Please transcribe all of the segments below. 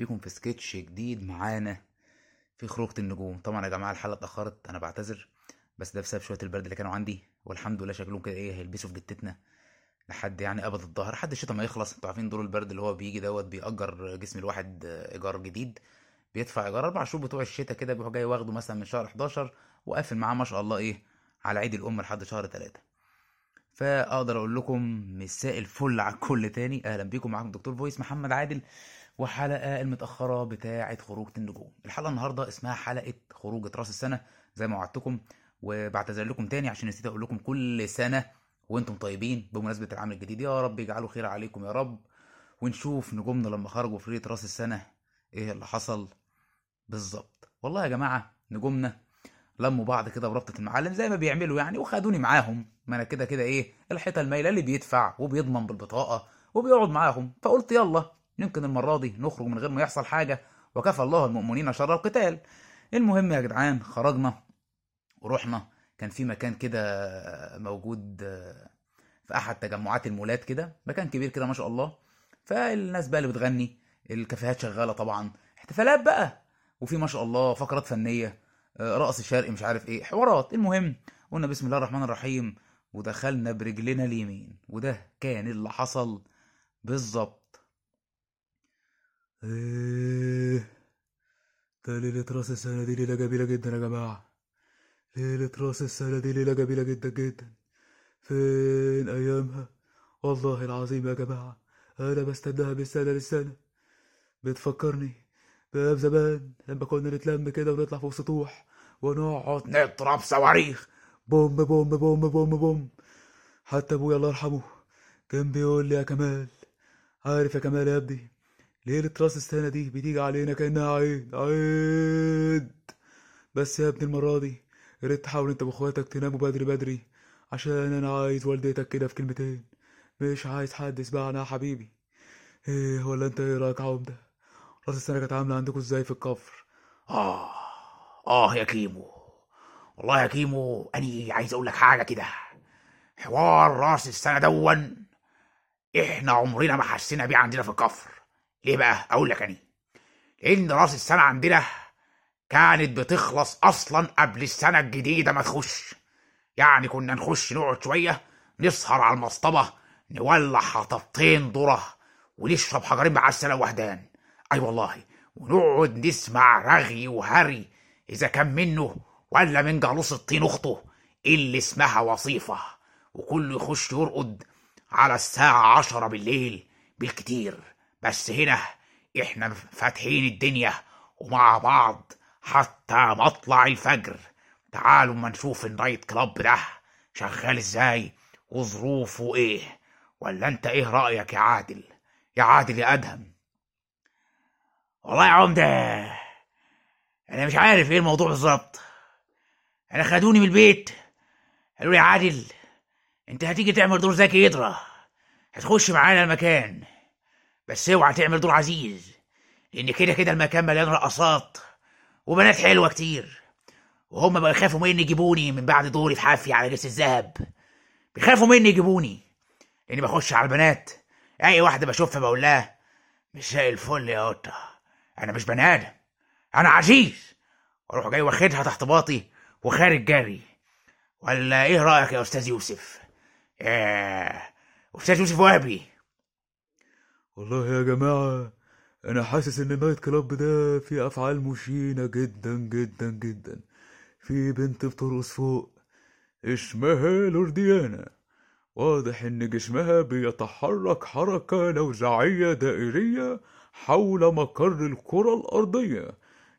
بيكم في سكتش جديد معانا في خروجة النجوم. طبعا يا جماعة الحلقة اتأخرت أنا بعتذر بس ده بسبب شوية البرد اللي كانوا عندي والحمد لله شكلهم كده إيه هيلبسوا في جتتنا لحد يعني أبد الظهر. لحد الشتاء ما يخلص أنتوا عارفين دور البرد اللي هو بيجي دوت بيأجر جسم الواحد إيجار جديد بيدفع إيجار. أربع شهور بتوع الشتاء كده بيروح جاي واخده مثلا من شهر 11 وقافل معاه ما شاء الله إيه على عيد الأم لحد شهر 3 فأقدر أقول لكم مساء الفل على الكل تاني. أهلا بيكم معاكم دكتور فويس محمد عادل. وحلقة المتأخرة بتاعة خروجة النجوم. الحلقة النهارده اسمها حلقة خروجة رأس السنة زي ما وعدتكم. وبعتذر لكم تاني عشان نسيت أقول لكم كل سنة وأنتم طيبين بمناسبة العام الجديد. يا رب يجعله خير عليكم يا رب. ونشوف نجومنا لما خرجوا في ليله رأس السنة إيه اللي حصل بالظبط. والله يا جماعة نجومنا لموا بعض كده بربطة المعلم زي ما بيعملوا يعني وخدوني معاهم. ما أنا كده كده إيه الحيطة المايلة اللي بيدفع وبيضمن بالبطاقة وبيقعد معاهم. فقلت يلا يمكن المرة دي نخرج من غير ما يحصل حاجة وكفى الله المؤمنين شر القتال. المهم يا جدعان خرجنا ورحنا. كان في مكان كده موجود في أحد تجمعات المولات كده مكان كبير كده ما شاء الله. فالناس بقى اللي بتغني الكافيهات شغالة طبعا. احتفالات بقى وفي ما شاء الله فقرات فنية آه، رقص شرقي مش عارف إيه حوارات. المهم قلنا بسم الله الرحمن الرحيم ودخلنا برجلنا اليمين وده كان اللي حصل بالظبط. إيه. ده ليلة راس السنة دي ليلة جميلة جدا يا جماعة. ليلة راس السنة دي ليلة جميلة جدا جدا. فين أيامها؟ والله العظيم يا جماعة أنا بستناها من سنة للسنة بتفكرني بأيام زمان لما كنا نتلم كده ونطلع فوق سطوح ونقعد نضرب صواريخ. بوم بوم بوم بوم بوم. حتى أبويا الله يرحمه كان بيقول لي يا كمال عارف يا كمال يا ابني ليلة رأس السنة دي بتيجي علينا كأنها عيد عيد. بس يا ابني المرة دي يا ريت تحاول انت واخواتك تناموا بدري بدري عشان أنا عايز والدتك كده في كلمتين. مش عايز حد يسمعنا يا حبيبي. إيه ولا انت إيه رأيك يا عمدة رأس السنة كانت عاملة عندكم إزاي في الكفر؟ آه آه يا كيمو. والله يا كيمو أني عايز أقول لك حاجة كده. حوار رأس السنة دون إحنا عمرنا ما حسينا بيه عندنا في الكفر. ليه بقى؟ أقول لك أني لأن راس السنة عندنا كانت بتخلص أصلا قبل السنة الجديدة ما تخش. يعني كنا نخش نقعد شوية نسهر على المصطبة نولع حطبتين ذرة ونشرب حجرين بعسل وهدان أي والله. ونقعد نسمع رغي وهري إذا كان منه ولا من جالوس الطين أخته اللي اسمها وصيفة. وكله يخش يرقد على الساعة عشرة بالليل بالكتير. بس هنا إحنا فاتحين الدنيا ومع بعض حتى مطلع الفجر. تعالوا اما نشوف النايت كلاب ده شغال إزاي وظروفه إيه. ولا انت إيه رأيك يا عادل؟ يا عادل يا ادهم. والله يا عمدة أنا مش عارف إيه الموضوع بالظبط. أنا خدوني من البيت. قالوا لي يا عادل أنت هتيجي تعمل دور زكي يدرى هتخش معانا المكان. بس اوعى تعمل دور عزيز لأن كده كده المكان مليان رقصات وبنات حلوة كتير وهم بقى يخافوا مني يجيبوني من بعد دوري في حافي على جسر الذهب. بيخافوا مني يجيبوني لأني بخش على البنات. أي واحدة بشوفها بقول لها مساء الفل يا قطة أنا مش بني آدم أنا عزيز. وأروح جاي واخدها تحت باطي وخارج جري. ولا إيه رأيك يا أستاذ يوسف؟ ياه أستاذ يوسف وهبي. والله يا جماعة أنا حاسس إن النايت كلاب ده فيه أفعال مشينة جدا جدا جدا. في بنت بترقص فوق اسمها لورديانا. واضح إن جسمها بيتحرك حركة نوزعية دائرية حول مقر الكرة الأرضية.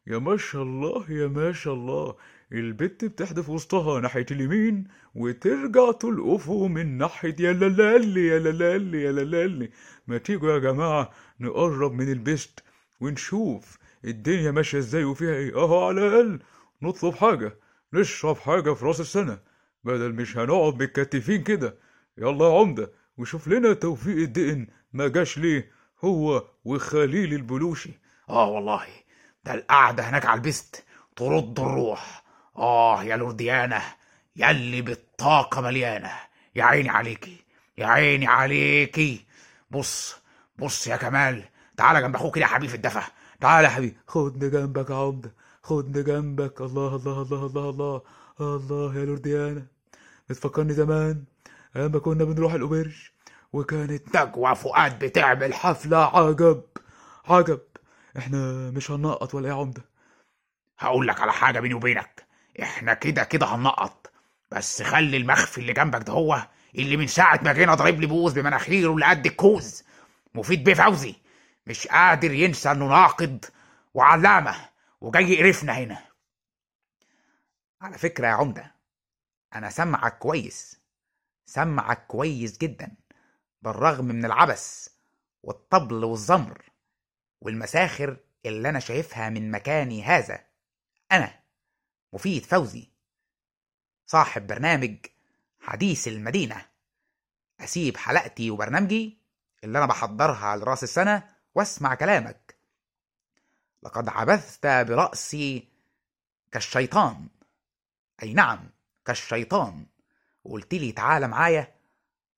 يا ما شاء الله يا ما شاء الله. البت بتحدف وسطها ناحية اليمين وترجع تلقفه من ناحية يا لالي يا لالي يا لالي ما تيجوا يا جماعة نقرب من البست ونشوف الدنيا ماشية إزاي وفيها إيه. أهو على الأقل نطلب حاجة نشرب حاجة في رأس السنة بدل مش هنقعد متكتفين كده. يلا يا عمدة وشوف لنا توفيق الدقن ما جاش ليه هو وخليل البلوشي. آه والله ده القعدة هناك على البست ترد الروح. آه يا لورديانة يلي بالطاقة مليانة. يا عيني عليكي يا عيني عليكي. بص بص يا كمال تعالى جنب أخوك كده يا حبيبي في الدفا. تعالى يا حبيبي خدني جنبك يا عمدة خدني جنبك. الله الله الله الله الله الله يا لورديانا. بتفكرني زمان أيام ما كنا بنروح الأوبرج وكانت نجوى فؤاد بتعمل حفلة عجب عجب. إحنا مش هننقط ولا إيه يا عمدة؟ هقول لك على حاجة بيني وبينك. إحنا كده كده هننقط بس خلي المخفي اللي جنبك ده هو اللي من ساعة ما جينا ضارب لي بوز بمناخيره لقد الكوز. مفيد بيه فوزي. مش قادر ينسى إنه ناقد وعلامة وجاي يقرفنا هنا. على فكرة يا عمدة أنا سمعك كويس. سمعك كويس جدا. بالرغم من العبث والطبل والزمر والمساخر اللي أنا شايفها من مكاني هذا أنا مفيد فوزي. صاحب برنامج حديث المدينة. أسيب حلقتي وبرنامجي اللي أنا بحضرها لرأس السنة وأسمع كلامك. لقد عبثت برأسي كالشيطان. أي نعم كالشيطان. وقلت لي تعالى معايا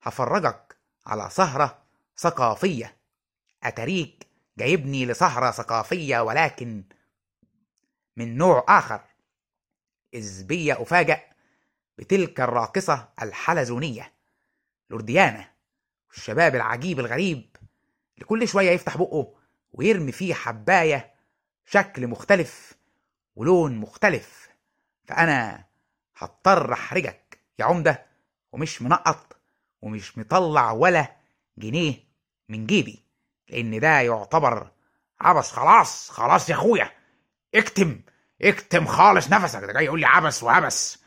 هفرجك على سهرة ثقافية. أتريك جايبني لسهرة ثقافية ولكن من نوع آخر. إذ بي أفاجأ بتلك الراقصة الحلزونية لورديانا والشباب العجيب الغريب اللي كل شوية يفتح بقه ويرمي فيه حباية شكل مختلف ولون مختلف. فأنا هضطر أحرجك يا عمدة ومش منقط ومش مطلع ولا جنيه من جيبي لأن ده يعتبر عبس خلاص خلاص يا أخويا اكتم. اكتم خالص نفسك. ده جاي يقول لي عبس وعبس.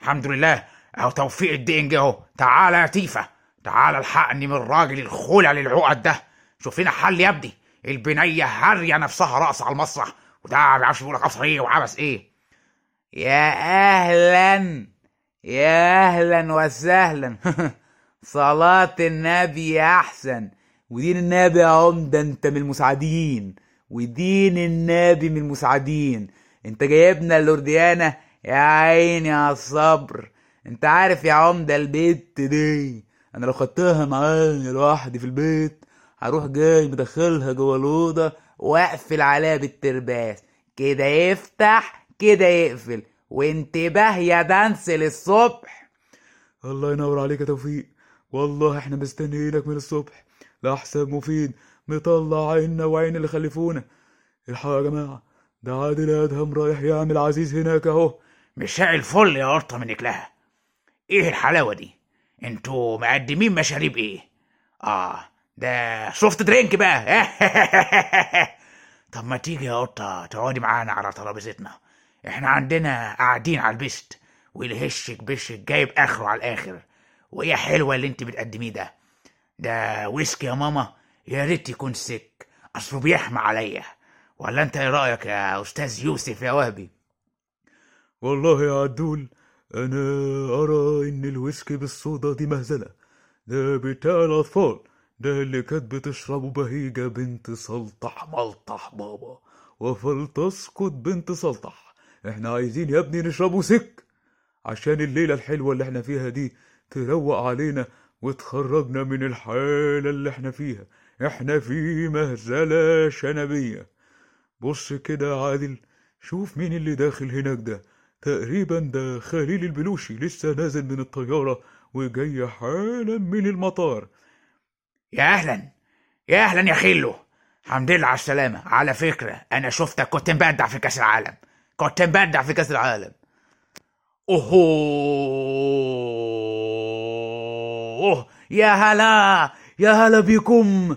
الحمد لله. أهو توفيق الدين جه أهو. تعالى يا تيفا. تعالى الحقني من الراجل الخلع للعقد ده. شوف لنا حل يا ابني. البنية هارية نفسها رقص على المسرح. وده ما بيعرفش يقول لك إيه وعبس إيه. يا أهلا. يا أهلا وسهلا. صلاة النبي يا أحسن. ودين النبي يا عمدة أنت من المساعدين. ودين النبي من المساعدين. أنت جايبنا اللورديانة يا عيني يا الصبر. أنت عارف يا عمدة البيت دي؟ أنا لو خدتها معايا لوحدي في البيت هروح جاي مدخلها جوه الأوضة وأقفل عليها بالترباس. كده يفتح كده يقفل. وانتباه يا دانس للصبح. الله ينور عليك يا توفيق. والله إحنا مستنيينك من الصبح. لأحسن مفيد. مطلع عيننا وعين اللي خلفونا الحقوا يا جماعة. ده عادل أدهم رايح يعمل عزيز هناك أهو. مساء الفل يا قرطة من اكلها إيه الحلاوة دي؟ أنتوا مقدمين مشاريب إيه؟ آه ده soft drink بقى. طب ما تيجي يا قطه تقعدي معانا على ترابيزتنا. إحنا عندنا قاعدين على البست والهشك بشك جايب آخره على الآخر. وايه حلوة اللي انت بتقدميه ده. ده ويسكي يا ماما يا ريت يكون sec. أصله بيحمى عليا. ولا انت إيه رأيك يا أستاذ يوسف يا وهبي؟ والله يا عدول أنا أرى إن الويسكي بالصودا دي مهزلة. ده بتاع الأطفال ده اللي كانت بتشربه بهيجة بنت سلطح ملطح بابا وفلتسقط بنت سلطح. إحنا عايزين يا ابني نشربه سك عشان الليلة الحلوة اللي إحنا فيها دي تروق علينا وتخرجنا من الحالة اللي إحنا فيها. إحنا في مهزلة شنبية. بص كده يا عادل شوف مين اللي داخل هناك ده. تقريبا ده خليل البلوشي لسه نازل من الطيارة وجاي حالا من المطار. يا أهلا يا أهلا يا خيلو. الحمد لله على السلامة. على فكرة أنا شفتك كنت مبدع في كأس العالم. كنت مبدع في كأس العالم. أوه يا هلا يا هلا بكم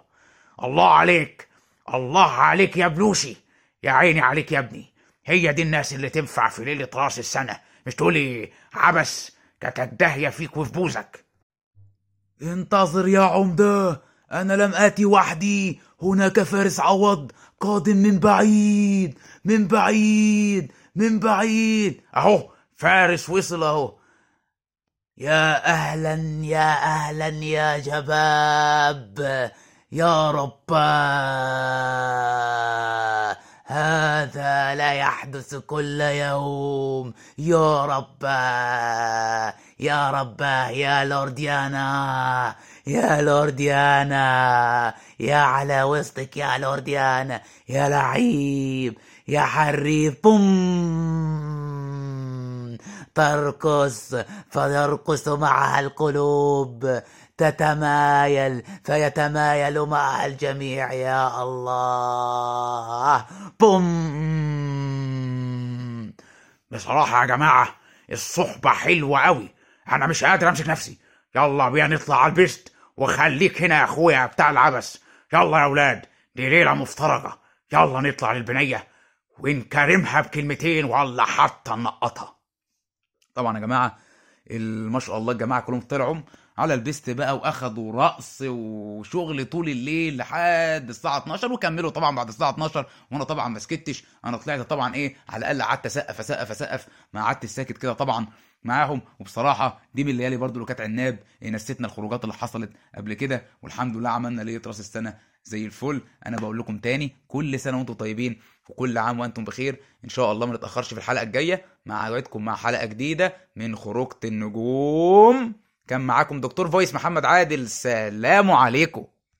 الله عليك. الله عليك يا بلوشي. يا عيني عليك يا ابني. هي دي الناس اللي تنفع في ليلة راس السنة. مش تقولي عبس كانت الداهية فيك وفي بوزك. انتظر يا عمدة. أنا لم آتي وحدي. هناك فارس عوض قادم من بعيد. من بعيد. من بعيد. أهو فارس وصل أهو. يا أهلا يا أهلا يا شباب يا رب هذا لا يحدث كل يوم. يا رب يا رب يا لورديانا يا لورديانا يا على وسطك يا لورديانا يا لعيب يا حريف. بوم. ترقص فيرقص معها القلوب. تتمايل فيتمايل معها الجميع يا الله. بوم. بصراحة يا جماعة الصحبة حلوة قوي أنا مش قادر أمسك نفسي. يلا بينا نطلع على البيست وخليك هنا يا أخويا بتاع العبث. يلا يا أولاد دي ليلة مفترجة يلا نطلع للبنية ونكرمها بكلمتين ولا حتى نقطها طبعا يا جماعة ال- ما شاء الله الجماعة كلهم طلعوا. على البيست بقى واخدوا رقص وشغل طول الليل لحد الساعة 12 وكملوا طبعا بعد الساعة 12 وأنا طبعا ما سكتش. أنا طلعت طبعا إيه على الأقل قعدت أسقف أسقف أسقف. ما قعدتش ساكت كده طبعا معاهم. وبصراحة دي من الليالي برضو اللي كانت عناب إيه، نسيتنا الخروجات اللي حصلت قبل كده. والحمد لله عملنا ليلة رأس السنة زي الفل. أنا بقول لكم تاني كل سنة وأنتم طيبين وكل عام وأنتم بخير. إن شاء الله ما نتأخرش في الحلقة الجاية. مع مع حلقة جديدة من خروجة النجوم. كان معاكم دكتور فويس محمد عادل. سلام عليكم.